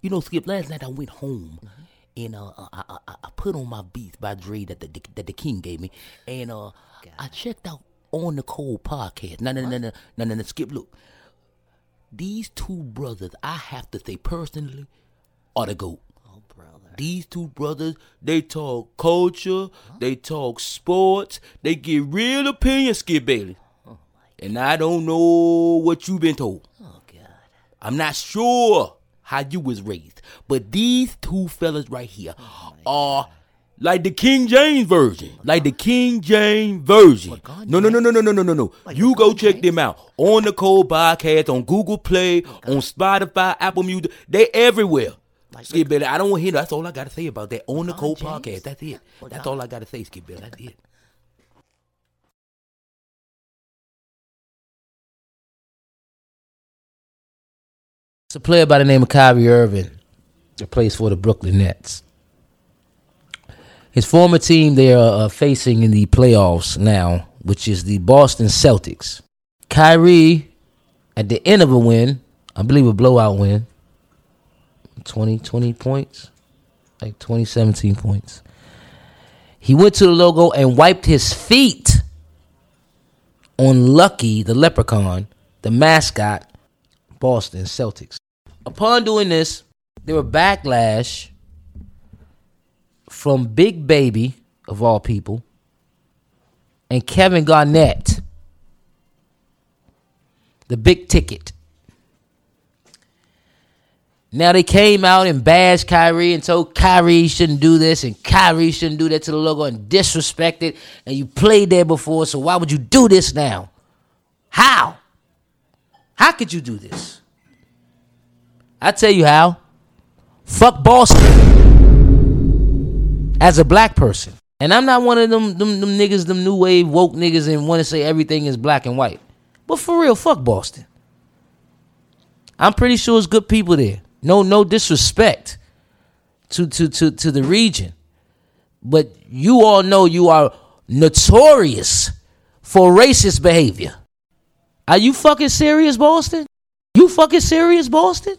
You know, Skip. Last night I went home. And uh, I, I, I- put on my Beats by Dre that the that the King gave me, and uh, I checked out on the Cold podcast. No, no, no, no, no, no, no. Skip, look, these two brothers, I have to say personally, are the goat. Oh, brother. These two brothers, they talk culture, they talk sports, they get real opinions, Skip Bailey. And I don't know what you've been told. Oh, God. I'm not sure how you was raised, but these two fellas right here are like the King James version, like the King James version. No, no, no, no, no, no, no, no, no. You go check them out on the Cold Podcast, on Google Play, on Spotify, Apple Music. They everywhere. Skip Billy, I don't want to hear. That's all I got to say about that on the Cold? Podcast. That's it. That's all I got to say, Skip Billy. That's it. It's a player by the name of Kyrie Irving that plays for the Brooklyn Nets. His former team they are uh, facing in the playoffs now, which is the Boston Celtics. Kyrie, at the end of a win, I believe a blowout win, 20, 20 points, like 20, 17 points. He went to the logo and wiped his feet on Lucky, the leprechaun, the mascot, Boston Celtics. Upon doing this, there were backlash from Big Baby, of all people, and Kevin Garnett, the big ticket. Now they came out and bashed Kyrie and told Kyrie shouldn't do this and Kyrie shouldn't do that to the logo and disrespect it. And you played there before, so why would you do this now? How? How could you do this? I tell you how. Fuck Boston. As a black person. And I'm not one of them, them, them niggas, them new wave woke niggas and want to say everything is black and white. But for real, fuck Boston. I'm pretty sure it's good people there. No, no disrespect to, to, to, to the region. But you all know you are notorious for racist behavior. Are you fucking serious, Boston? You fucking serious, Boston?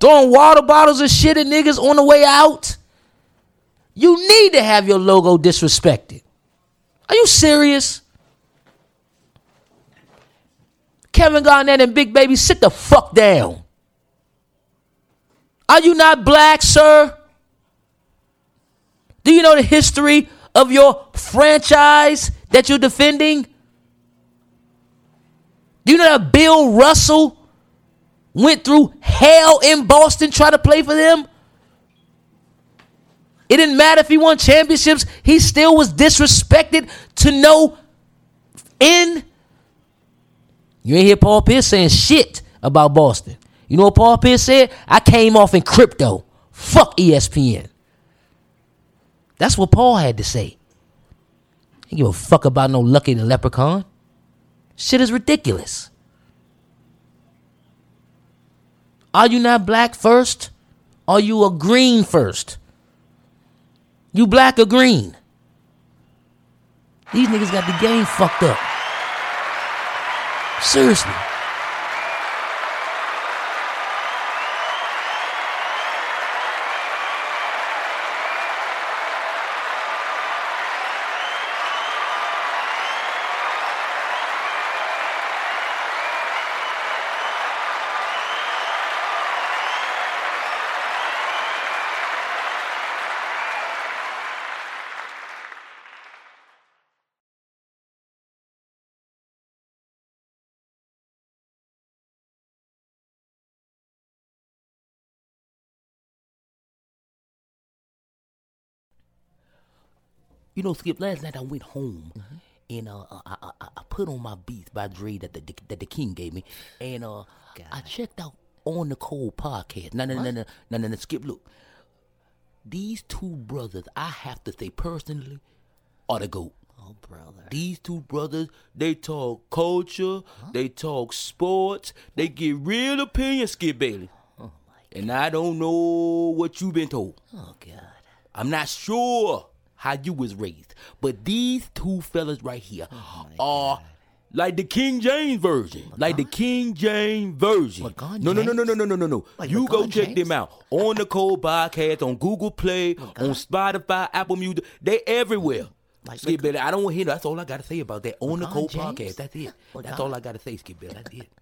Throwing water bottles and shit at niggas on the way out? You need to have your logo disrespected. Are you serious? Kevin Garnett and Big Baby, sit the fuck down. Are you not black, sir? Do you know the history of your franchise that you're defending? Do you know that Bill Russell went through hell in Boston trying to play for them? It didn't matter if he won championships, he still was disrespected to no end. You ain't hear Paul Pierce saying shit about Boston. You know what Paul Pierce said? I came off in crypto. Fuck ESPN. That's what Paul had to say. He give a fuck about no Lucky the Leprechaun. Shit is ridiculous. Are you not black first? Are you a green first? You black or green? These niggas got the game fucked up. Seriously. You know, Skip. Last night I went home, and uh, I, I, I- put on my Beats by Dre that the that the King gave me, and uh, I checked out on the Cold podcast. No, no, no, no, no, no, no. Skip, look, these two brothers, I have to say personally, are the goat. Oh, brother. These two brothers, they talk culture, they talk sports, they get real opinions, Skip Bailey. Oh, my God. And I don't know what you've been told. Oh, God. I'm not sure how you was raised, but these two fellas right here are Like the King James version. Like the King James version. No, no, no, no, no, no, no, no, no. Like You go check James? them out on the Cold Podcast, on Google Play, on Spotify, Apple Music. They everywhere. Like Skip Billy, I don't want to hear. That's all I got to say about that. On the Cold James? Podcast. That's it. That's all I got to say, Skip Billy. That's it.